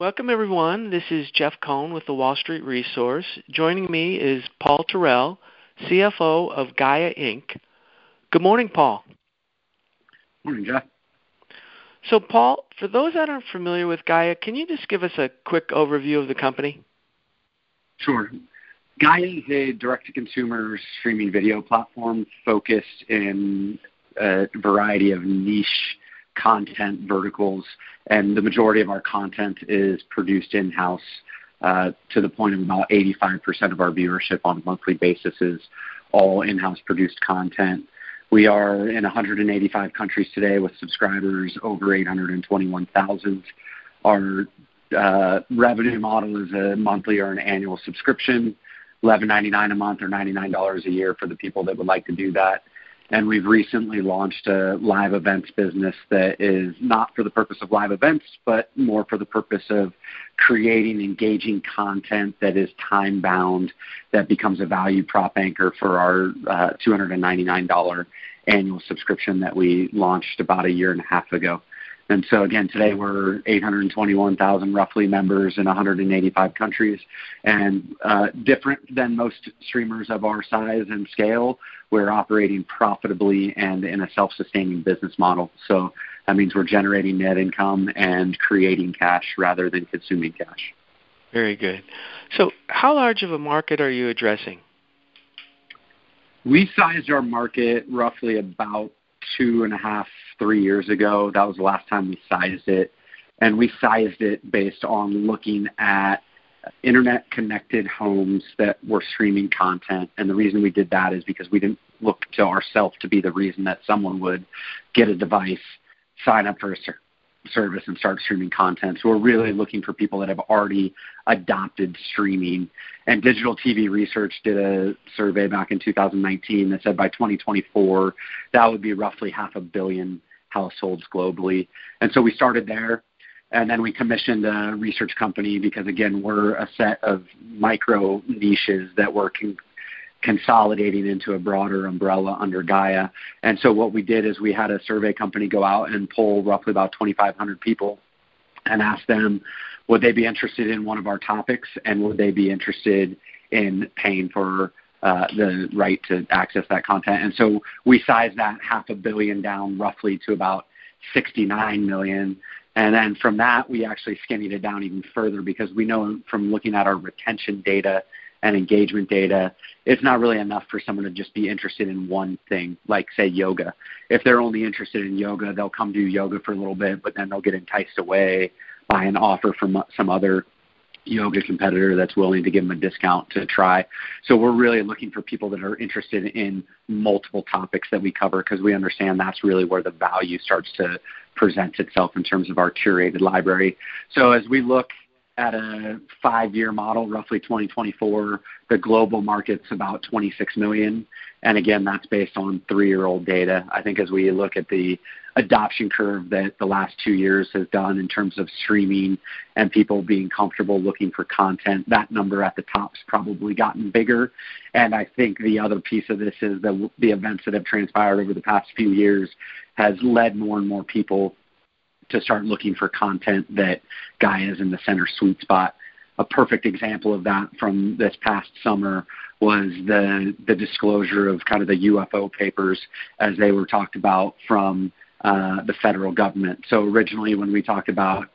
Welcome, everyone. This is Jeff Cohn with the Wall Street Resource. Joining me is Paul Tarell, CFO of Gaia Inc. Good morning, Paul. Good morning, Jeff. So, Paul, for those that aren't familiar with Gaia, can you just give us a quick overview of the company? Sure. Gaia is a direct-to-consumer streaming video platform focused in a variety of niche content verticals, and the majority of our content is produced in-house uh, to the point of about 85% of our viewership on a monthly basis is all in-house produced content. We are in 185 countries today with subscribers over 821,000. Our uh, revenue model is a monthly or an annual subscription, $11.99 a month or $99 a year for the people that would like to do that and we've recently launched a live events business that is not for the purpose of live events, but more for the purpose of creating engaging content that is time bound, that becomes a value prop anchor for our uh, $299 annual subscription that we launched about a year and a half ago. And so again, today we're 821,000 roughly members in 185 countries, and uh, different than most streamers of our size and scale, we're operating profitably and in a self-sustaining business model. So that means we're generating net income and creating cash rather than consuming cash. Very good. So how large of a market are you addressing? We sized our market roughly about two and a half, three years ago. That was the last time we sized it. And we sized it based on looking at internet connected homes that were streaming content. And the reason we did that is because we didn't look to ourselves to be the reason that someone would get a device, sign up for a service, and start streaming content. So we're really looking for people that have already adopted streaming. And Digital TV Research did a survey back in 2019 that said by 2024, that would be roughly half a billion households globally. And so we started there. And then we commissioned a research company because, again, we're a set of micro niches that we're con- consolidating into a broader umbrella under Gaia. And so what we did is we had a survey company go out and poll roughly about 2,500 people and ask them would they be interested in one of our topics and would they be interested in paying for uh, the right to access that content. And so we size that half a billion down roughly to about 69 million. And then from that, we actually skinnied it down even further because we know from looking at our retention data and engagement data, it's not really enough for someone to just be interested in one thing, like say yoga. If they're only interested in yoga, they'll come do yoga for a little bit, but then they'll get enticed away by an offer from some other yoga competitor that's willing to give them a discount to try. So we're really looking for people that are interested in multiple topics that we cover because we understand that's really where the value starts to present itself in terms of our curated library. So as we look at a five-year model, roughly 2024, the global market's about 26 million. And again, that's based on three-year-old data. I think as we look at the adoption curve that the last two years has done in terms of streaming and people being comfortable looking for content, that number at the top's probably gotten bigger. And I think the other piece of this is the, the events that have transpired over the past few years has led more and more people to start looking for content that Gaia is in the center sweet spot. A perfect example of that from this past summer was the the disclosure of kind of the UFO papers as they were talked about from uh, the federal government. So originally, when we talked about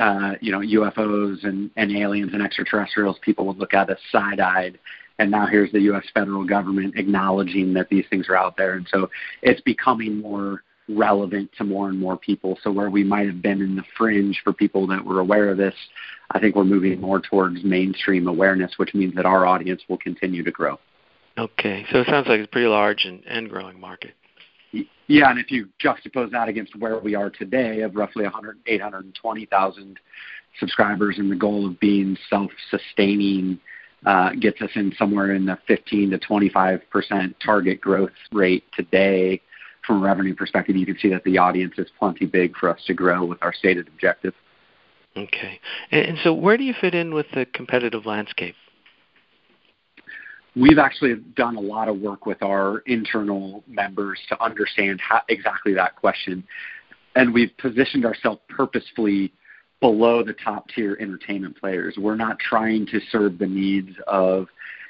uh, you know UFOs and, and aliens and extraterrestrials, people would look at us side-eyed. And now here's the U.S. federal government acknowledging that these things are out there, and so it's becoming more relevant to more and more people. So where we might have been in the fringe for people that were aware of this, I think we're moving more towards mainstream awareness, which means that our audience will continue to grow. Okay, so it sounds like it's a pretty large and, and growing market. Yeah, and if you juxtapose that against where we are today of roughly 100, 820,000 subscribers and the goal of being self-sustaining uh, gets us in somewhere in the 15 to 25 percent target growth rate today from a revenue perspective, you can see that the audience is plenty big for us to grow with our stated objective. Okay. And, and so where do you fit in with the competitive landscape? We've actually done a lot of work with our internal members to understand how, exactly that question. And we've positioned ourselves purposefully below the top tier entertainment players. We're not trying to serve the needs of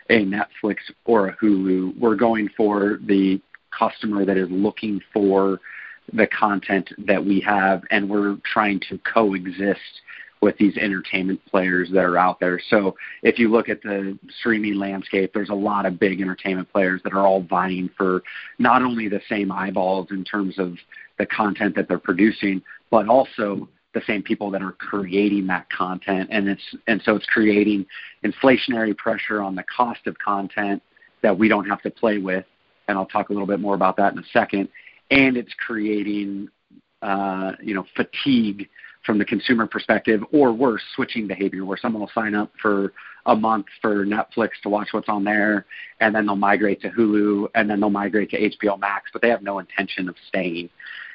a Netflix or a Hulu. We're going for the customer that is looking for the content that we have, and we're trying to coexist with these entertainment players that are out there. So if you look at the streaming landscape, there's a lot of big entertainment players that are all vying for not only the same eyeballs in terms of the content that they're producing, but also the same people that are creating that content and it's and so it's creating inflationary pressure on the cost of content that we don't have to play with and I'll talk a little bit more about that in a second. And it's creating uh, you know fatigue from the consumer perspective or worse switching behavior where someone will sign up for a month for Netflix to watch what's on there and then they'll migrate to Hulu and then they'll migrate to HBO Max but they have no intention of staying.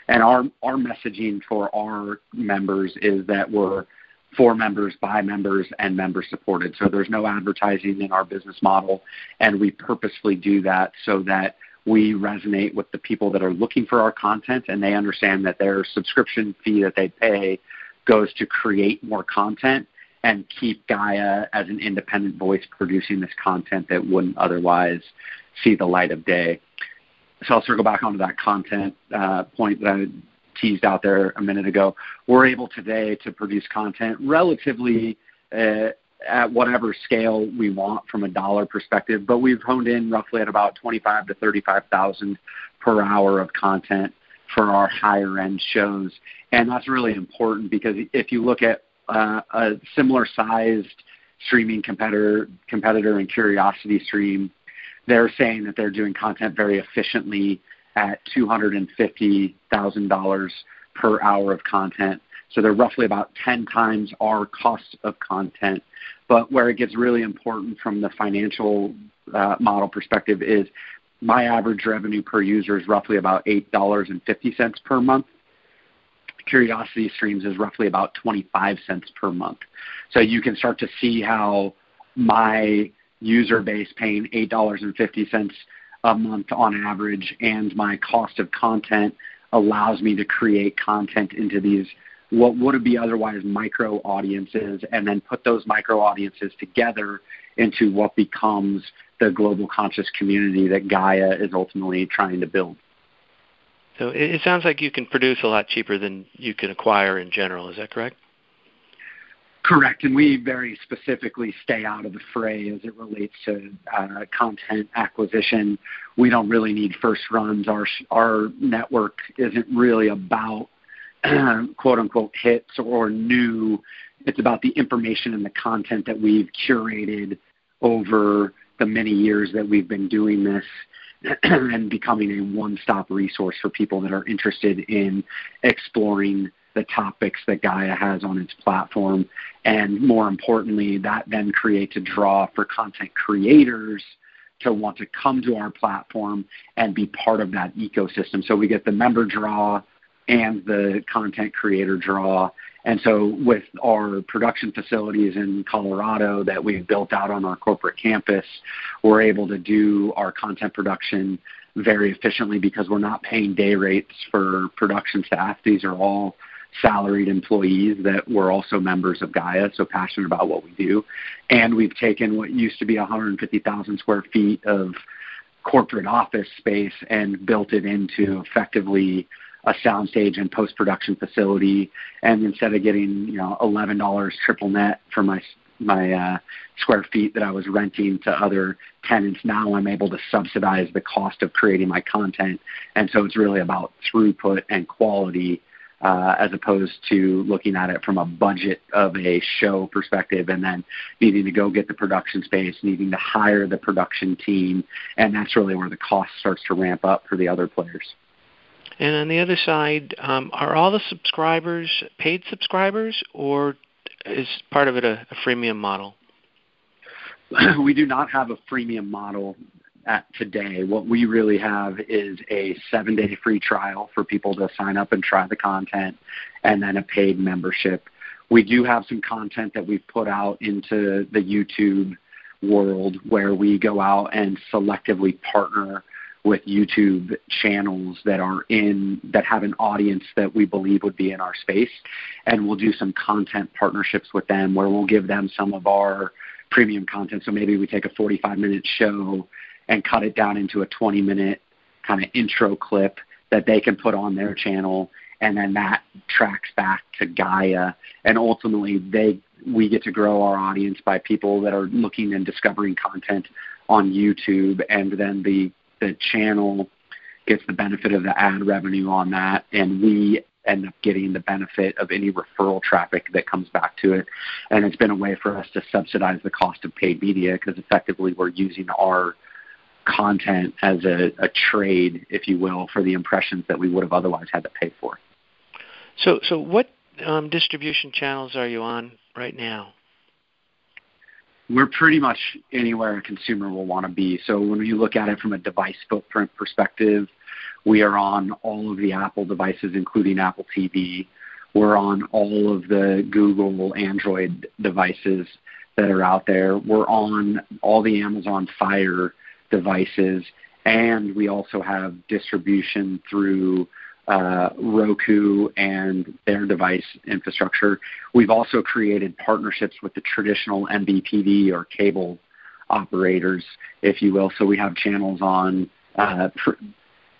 And our our messaging for our members is that we're for members, by members, and member supported. So there's no advertising in our business model, and we purposefully do that so that we resonate with the people that are looking for our content and they understand that their subscription fee that they pay goes to create more content and keep Gaia as an independent voice producing this content that wouldn't otherwise see the light of day so I'll circle back onto that content uh, point that I teased out there a minute ago. We're able today to produce content relatively uh, at whatever scale we want from a dollar perspective, but we've honed in roughly at about 25 to 35,000 per hour of content for our higher end shows, and that's really important because if you look at uh, a similar sized streaming competitor competitor in Curiosity Stream they're saying that they're doing content very efficiently at $250,000 per hour of content. So they're roughly about 10 times our cost of content. But where it gets really important from the financial uh, model perspective is my average revenue per user is roughly about $8.50 per month. Curiosity Streams is roughly about 25 cents per month. So you can start to see how my user base paying $8.50 a month on average, and my cost of content allows me to create content into these what would be otherwise micro audiences and then put those micro audiences together into what becomes the global conscious community that Gaia is ultimately trying to build. So it sounds like you can produce a lot cheaper than you can acquire in general. Is that correct? Correct, and we very specifically stay out of the fray as it relates to uh, content acquisition. We don't really need first runs. Our our network isn't really about quote unquote hits or new. It's about the information and the content that we've curated over the many years that we've been doing this and becoming a one-stop resource for people that are interested in exploring the topics that Gaia has on its platform. And more importantly, that then creates a draw for content creators to want to come to our platform and be part of that ecosystem. So we get the member draw and the content creator draw. And so with our production facilities in Colorado that we've built out on our corporate campus, we're able to do our content production very efficiently because we're not paying day rates for production staff. These are all salaried employees that were also members of Gaia, so passionate about what we do. And we've taken what used to be 150,000 square feet of corporate office space and built it into effectively a soundstage and post production facility. And instead of getting you know eleven dollars triple net for my my uh, square feet that I was renting to other tenants, now I'm able to subsidize the cost of creating my content. And so it's really about throughput and quality uh, as opposed to looking at it from a budget of a show perspective and then needing to go get the production space, needing to hire the production team, and that's really where the cost starts to ramp up for the other players. And on the other side, um, are all the subscribers paid subscribers, or is part of it a, a freemium model? we do not have a freemium model at today. What we really have is a seven day free trial for people to sign up and try the content, and then a paid membership. We do have some content that we've put out into the YouTube world where we go out and selectively partner with YouTube channels that are in that have an audience that we believe would be in our space, and we'll do some content partnerships with them where we'll give them some of our premium content. So maybe we take a 45 minute show and cut it down into a 20 minute kind of intro clip that they can put on their channel and then that tracks back to Gaia and ultimately they we get to grow our audience by people that are looking and discovering content on YouTube and then the the channel gets the benefit of the ad revenue on that and we end up getting the benefit of any referral traffic that comes back to it. And it's been a way for us to subsidize the cost of paid media because effectively we're using our content as a, a trade, if you will, for the impressions that we would have otherwise had to pay for. So, so what um, distribution channels are you on right now? We're pretty much anywhere a consumer will want to be. So when you look at it from a device footprint perspective, we are on all of the Apple devices, including Apple TV. We're on all of the Google Android devices that are out there. We're on all the Amazon Fire devices, and we also have distribution through uh, Roku and their device infrastructure. We've also created partnerships with the traditional MVPD or cable operators, if you will. So we have channels on uh, pr-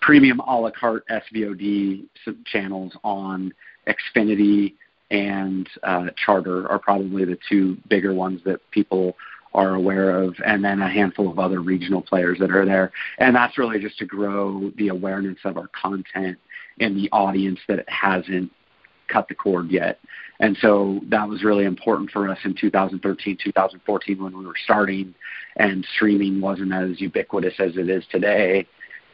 premium a la carte SVOD channels on Xfinity and uh, Charter are probably the two bigger ones that people are aware of, and then a handful of other regional players that are there. And that's really just to grow the awareness of our content and the audience that it hasn't cut the cord yet. And so that was really important for us in 2013, 2014 when we were starting and streaming wasn't as ubiquitous as it is today.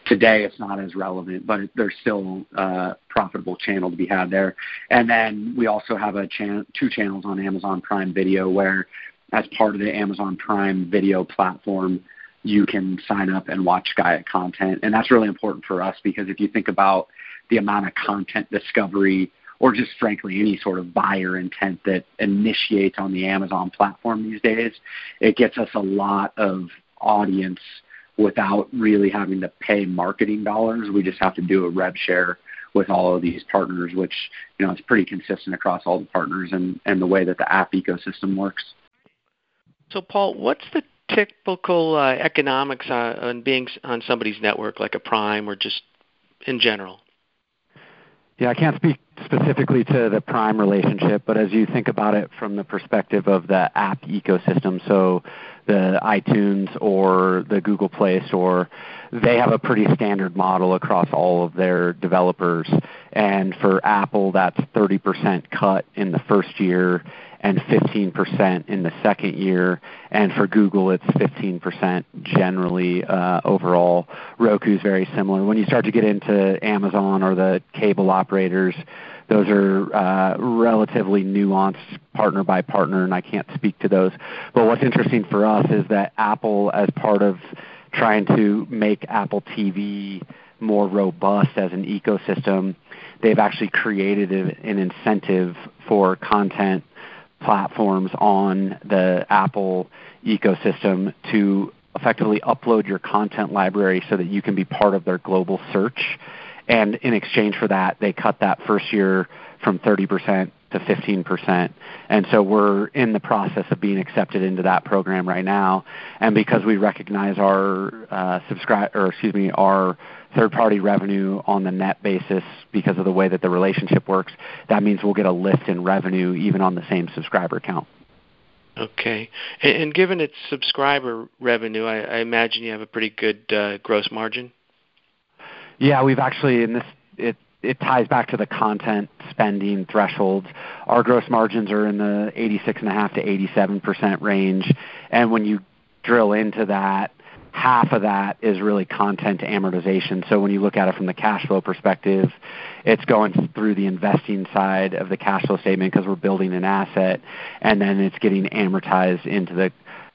Today it's not as relevant, but there's still a profitable channel to be had there. And then we also have a chan- two channels on Amazon Prime Video where as part of the Amazon Prime Video platform, you can sign up and watch Gaia content. And that's really important for us because if you think about the amount of content discovery or just frankly any sort of buyer intent that initiates on the Amazon platform these days, it gets us a lot of audience without really having to pay marketing dollars. We just have to do a rev share with all of these partners, which you know it's pretty consistent across all the partners and, and the way that the app ecosystem works. So, Paul, what's the typical uh, economics on, on being on somebody's network, like a Prime, or just in general? Yeah, I can't speak specifically to the Prime relationship, but as you think about it from the perspective of the app ecosystem, so the iTunes or the Google Play Store, they have a pretty standard model across all of their developers. And for Apple, that's 30% cut in the first year and 15% in the second year. And for Google, it's 15% generally uh, overall. Roku is very similar. When you start to get into Amazon or the cable operators, those are uh, relatively nuanced partner by partner, and I can't speak to those. But what's interesting for us is that Apple, as part of trying to make Apple TV more robust as an ecosystem, they've actually created an incentive for content platforms on the Apple ecosystem to effectively upload your content library so that you can be part of their global search. And in exchange for that, they cut that first year from 30% to 15%. And so we're in the process of being accepted into that program right now. And because we recognize our uh, subscribe or excuse me, our third-party revenue on the net basis because of the way that the relationship works, that means we'll get a lift in revenue even on the same subscriber count. Okay. And, and given its subscriber revenue, I, I, imagine you have a pretty good uh, gross margin. Yeah, we've actually in this it it ties back to the content spending thresholds. Our gross margins are in the 86.5 to 87 percent range, and when you drill into that, half of that is really content amortization. So when you look at it from the cash flow perspective, it's going through the investing side of the cash flow statement because we're building an asset, and then it's getting amortized into the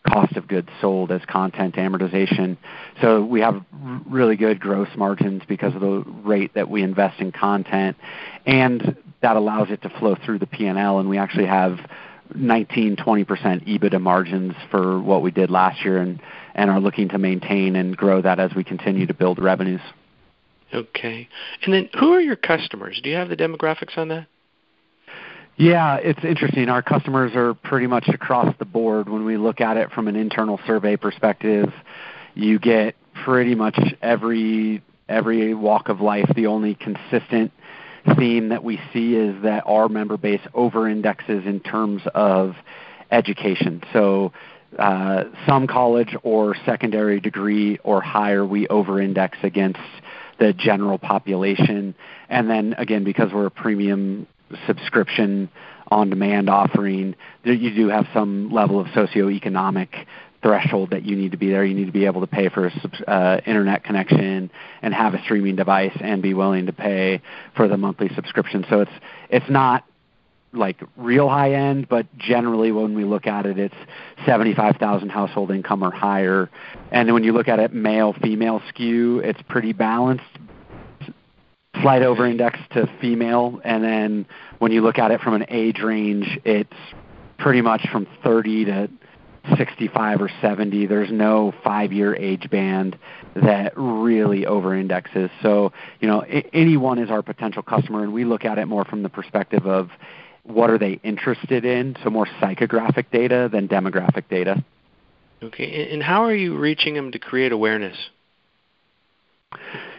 cost of goods sold as content amortization. So we have really good gross margins because of the rate that we invest in content, and that allows it to flow through the P&L, and we actually have 19, 20% EBITDA margins for what we did last year, and and are looking to maintain and grow that as we continue to build revenues. Okay. And then who are your customers? Do you have the demographics on that? Yeah, it's interesting. Our customers are pretty much across the board. When we look at it from an internal survey perspective, you get pretty much every every walk of life. The only consistent theme that we see is that our member base over indexes in terms of education. So uh, some college or secondary degree or higher, we over index against the general population. And then again, because we're a premium subscription on demand offering, you do have some level of socioeconomic threshold that you need to be there. You need to be able to pay for an uh, internet connection and have a streaming device and be willing to pay for the monthly subscription. So it's it's not like real high end, but generally when we look at it, it's 75,000 household income or higher. And when you look at it male female skew, it's pretty balanced. Slight over index to female, and then when you look at it from an age range, it's pretty much from 30 to 65 or 70. There's no five year age band that really over indexes. So, you know, anyone is our potential customer, and we look at it more from the perspective of what are they interested in, so more psychographic data than demographic data. Okay, and how are you reaching them to create awareness?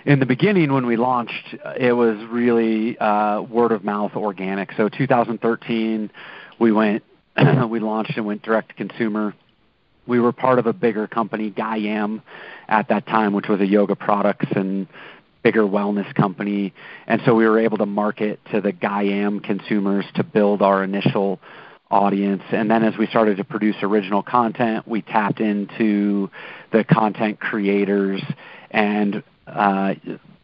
In the beginning, when we launched, it was really uh, word of mouth, organic. So 2013, we went, we launched and went direct to consumer. We were part of a bigger company, Gaiam, at that time, which was a yoga products and bigger wellness company. And so we were able to market to the Gaiam consumers to build our initial audience. And then as we started to produce original content, we tapped into the content creators and uh,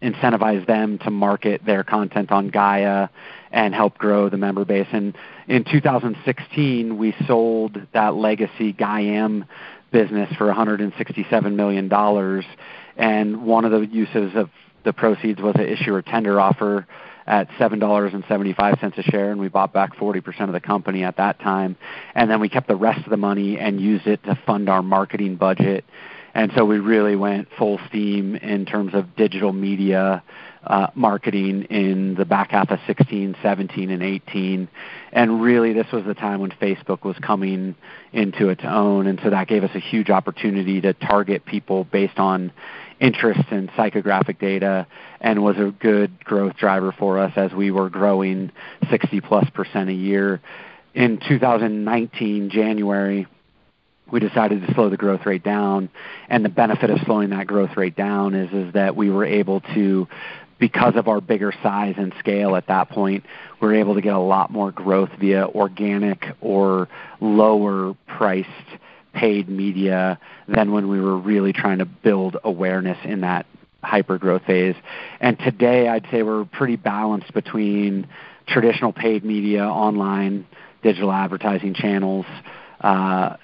them to market their content on Gaia and help grow the member base. And in 2016, we sold that legacy Gaiam business for $167 million. And one of the uses of the proceeds was an issuer tender offer at $7.75 a share, and we bought back 40% of the company at that time. And then we kept the rest of the money and used it to fund our marketing budget. And so we really went full steam in terms of digital media Uh, marketing in the back half of 16, 17, and 18. And really, this was the time when Facebook was coming into its own. And so that gave us a huge opportunity to target people based on interest in psychographic data and was a good growth driver for us as we were growing 60 plus percent a year. In 2019, January, we decided to slow the growth rate down. And the benefit of slowing that growth rate down is, is that we were able to, because of our bigger size and scale at that point, we were able to get a lot more growth via organic or lower priced paid media than when we were really trying to build awareness in that hyper growth phase. And today, I'd say we're pretty balanced between traditional paid media, online, digital advertising channels, uh,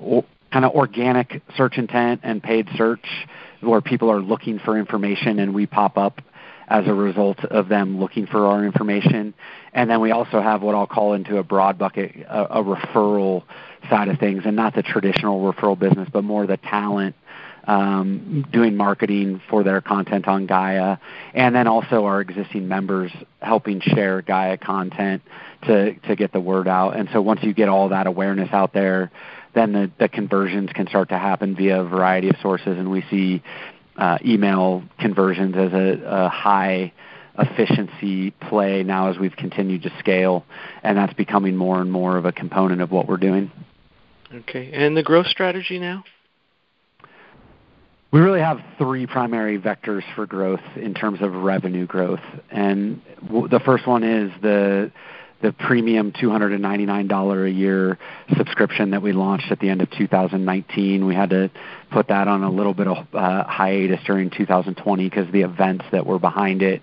kind of organic search intent and paid search where people are looking for information and we pop up as a result of them looking for our information. And then we also have what I'll call into a broad bucket, a, a referral side of things, and not the traditional referral business, but more the talent um, doing marketing for their content on Gaia, and then also our existing members helping share Gaia content to to get the word out. And so once you get all that awareness out there, then the, the conversions can start to happen via a variety of sources, and we see Uh, email conversions as a, a high efficiency play now as we've continued to scale, and that's becoming more and more of a component of what we're doing. Okay, and the growth strategy now? We really have three primary vectors for growth in terms of revenue growth, and w- the first one is the the premium $299 a year subscription that we launched at the end of 2019. We had to put that on a little bit of uh, hiatus during 2020 because the events that were behind it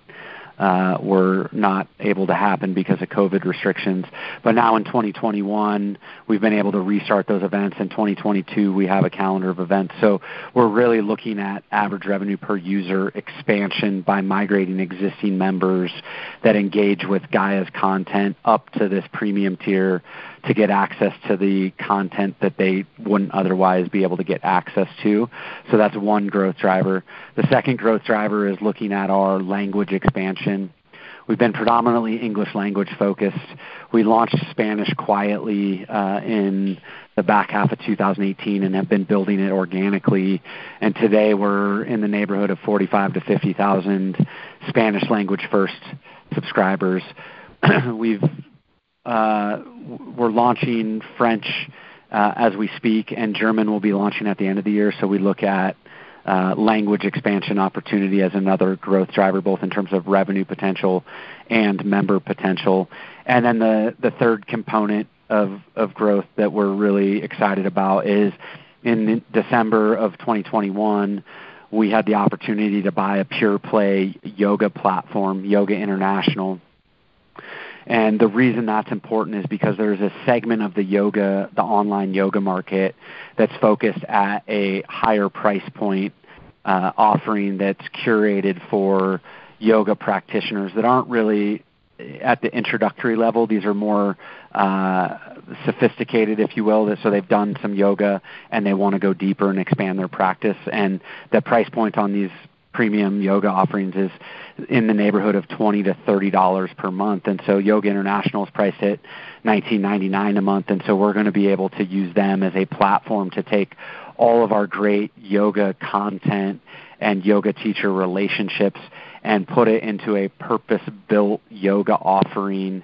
uh, were not able to happen because of COVID restrictions. But now in 2021, we've been able to restart those events. In 2022, we have a calendar of events. So we're really looking at average revenue per user expansion by migrating existing members that engage with Gaia's content up to this premium tier to get access to the content that they wouldn't otherwise be able to get access to. So that's one growth driver. The second growth driver is looking at our language expansion. We've been predominantly English language focused. We launched Spanish quietly uh, in the back half of 2018 and have been building it organically. And today we're in the neighborhood of 45 to 50,000 Spanish language first subscribers. We've we're launching French uh, as we speak, and German will be launching at the end of the year. So we look at uh, language expansion opportunity as another growth driver, both in terms of revenue potential and member potential. And then the, third component of, of growth that we're really excited about is in December of 2021, we had the opportunity to buy a pure play yoga platform, Yoga International. And the reason that's important is because there's a segment of the yoga, the online yoga market, that's focused at a higher price point uh, offering that's curated for yoga practitioners that aren't really at the introductory level. These are more uh, sophisticated, if you will. So they've done some yoga and they want to go deeper and expand their practice. And the price point on these premium yoga offerings is in the neighborhood of twenty to thirty dollars per month. And so Yoga International is priced at nineteen ninety nine a month. And so we're going to be able to use them as a platform to take all of our great yoga content and yoga teacher relationships and put it into a purpose built yoga offering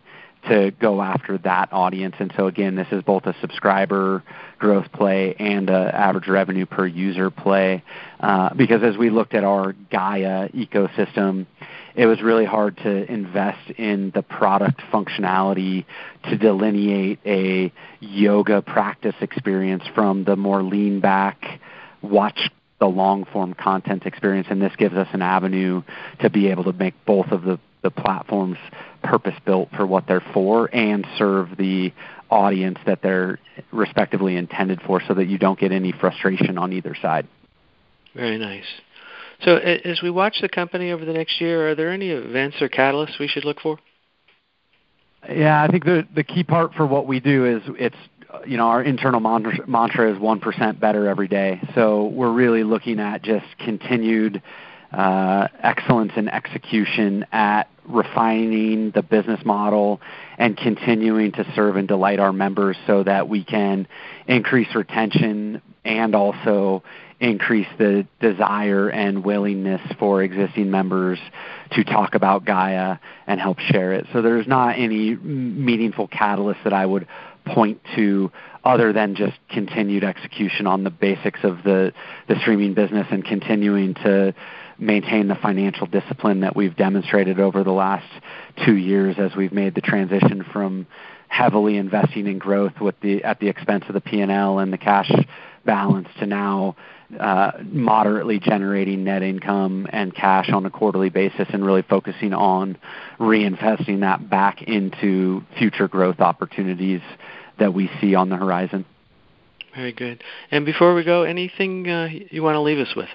to go after that audience. And so again, this is both a subscriber growth play and a average revenue per user play. Uh, because as we looked at our Gaia ecosystem, it was really hard to invest in the product functionality to delineate a yoga practice experience from the more lean back, watch the long form content experience. And this gives us an avenue to be able to make both of the, the platforms purpose built for what they're for and serve the audience that they're respectively intended for so that you don't get any frustration on either side. Very nice. So as we watch the company over the next year, are there any events or catalysts we should look for? Yeah, I think the the key part for what we do is it's you know our internal mantra, mantra is one percent better every day. So we're really looking at just continued uh, excellence in execution at refining the business model and continuing to serve and delight our members so that we can increase retention and also increase the desire and willingness for existing members to talk about Gaia and help share it. So there's not any meaningful catalyst that I would point to other than just continued execution on the basics of the, the streaming business and continuing to maintain the financial discipline that we've demonstrated over the last two years as we've made the transition from heavily investing in growth with the at the expense of the P&L and the cash balance to now uh, moderately generating net income and cash on a quarterly basis and really focusing on reinvesting that back into future growth opportunities that we see on the horizon. Very good. And before we go, anything uh, you want to leave us with?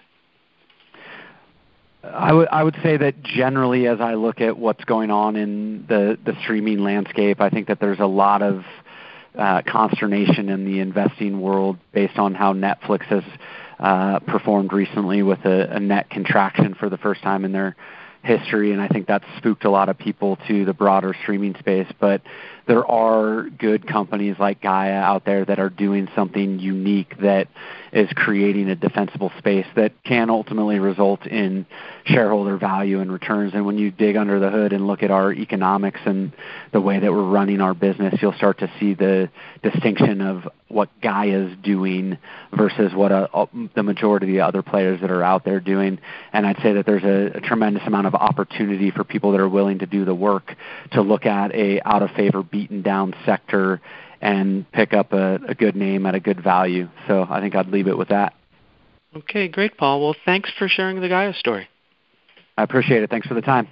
I would I would say that generally, as I look at what's going on in the the streaming landscape, I think that there's a lot of uh, consternation in the investing world based on how Netflix has uh, performed recently with a, a net contraction for the first time in their history, and I think that's spooked a lot of people to the broader streaming space. But there are good companies like Gaia out there that are doing something unique that is creating a defensible space that can ultimately result in shareholder value and returns. And when you dig under the hood and look at our economics and the way that we're running our business, you'll start to see the distinction of what Gaia is doing versus what a, a, the majority of the other players that are out there doing. And I'd say that there's a, a tremendous amount of opportunity for people that are willing to do the work to look at a out of favor beaten down sector and pick up a, a good name at a good value. So I think I'd leave it with that. Okay, great, Paul. Well, thanks for sharing the Gaia story. I appreciate it. Thanks for the time.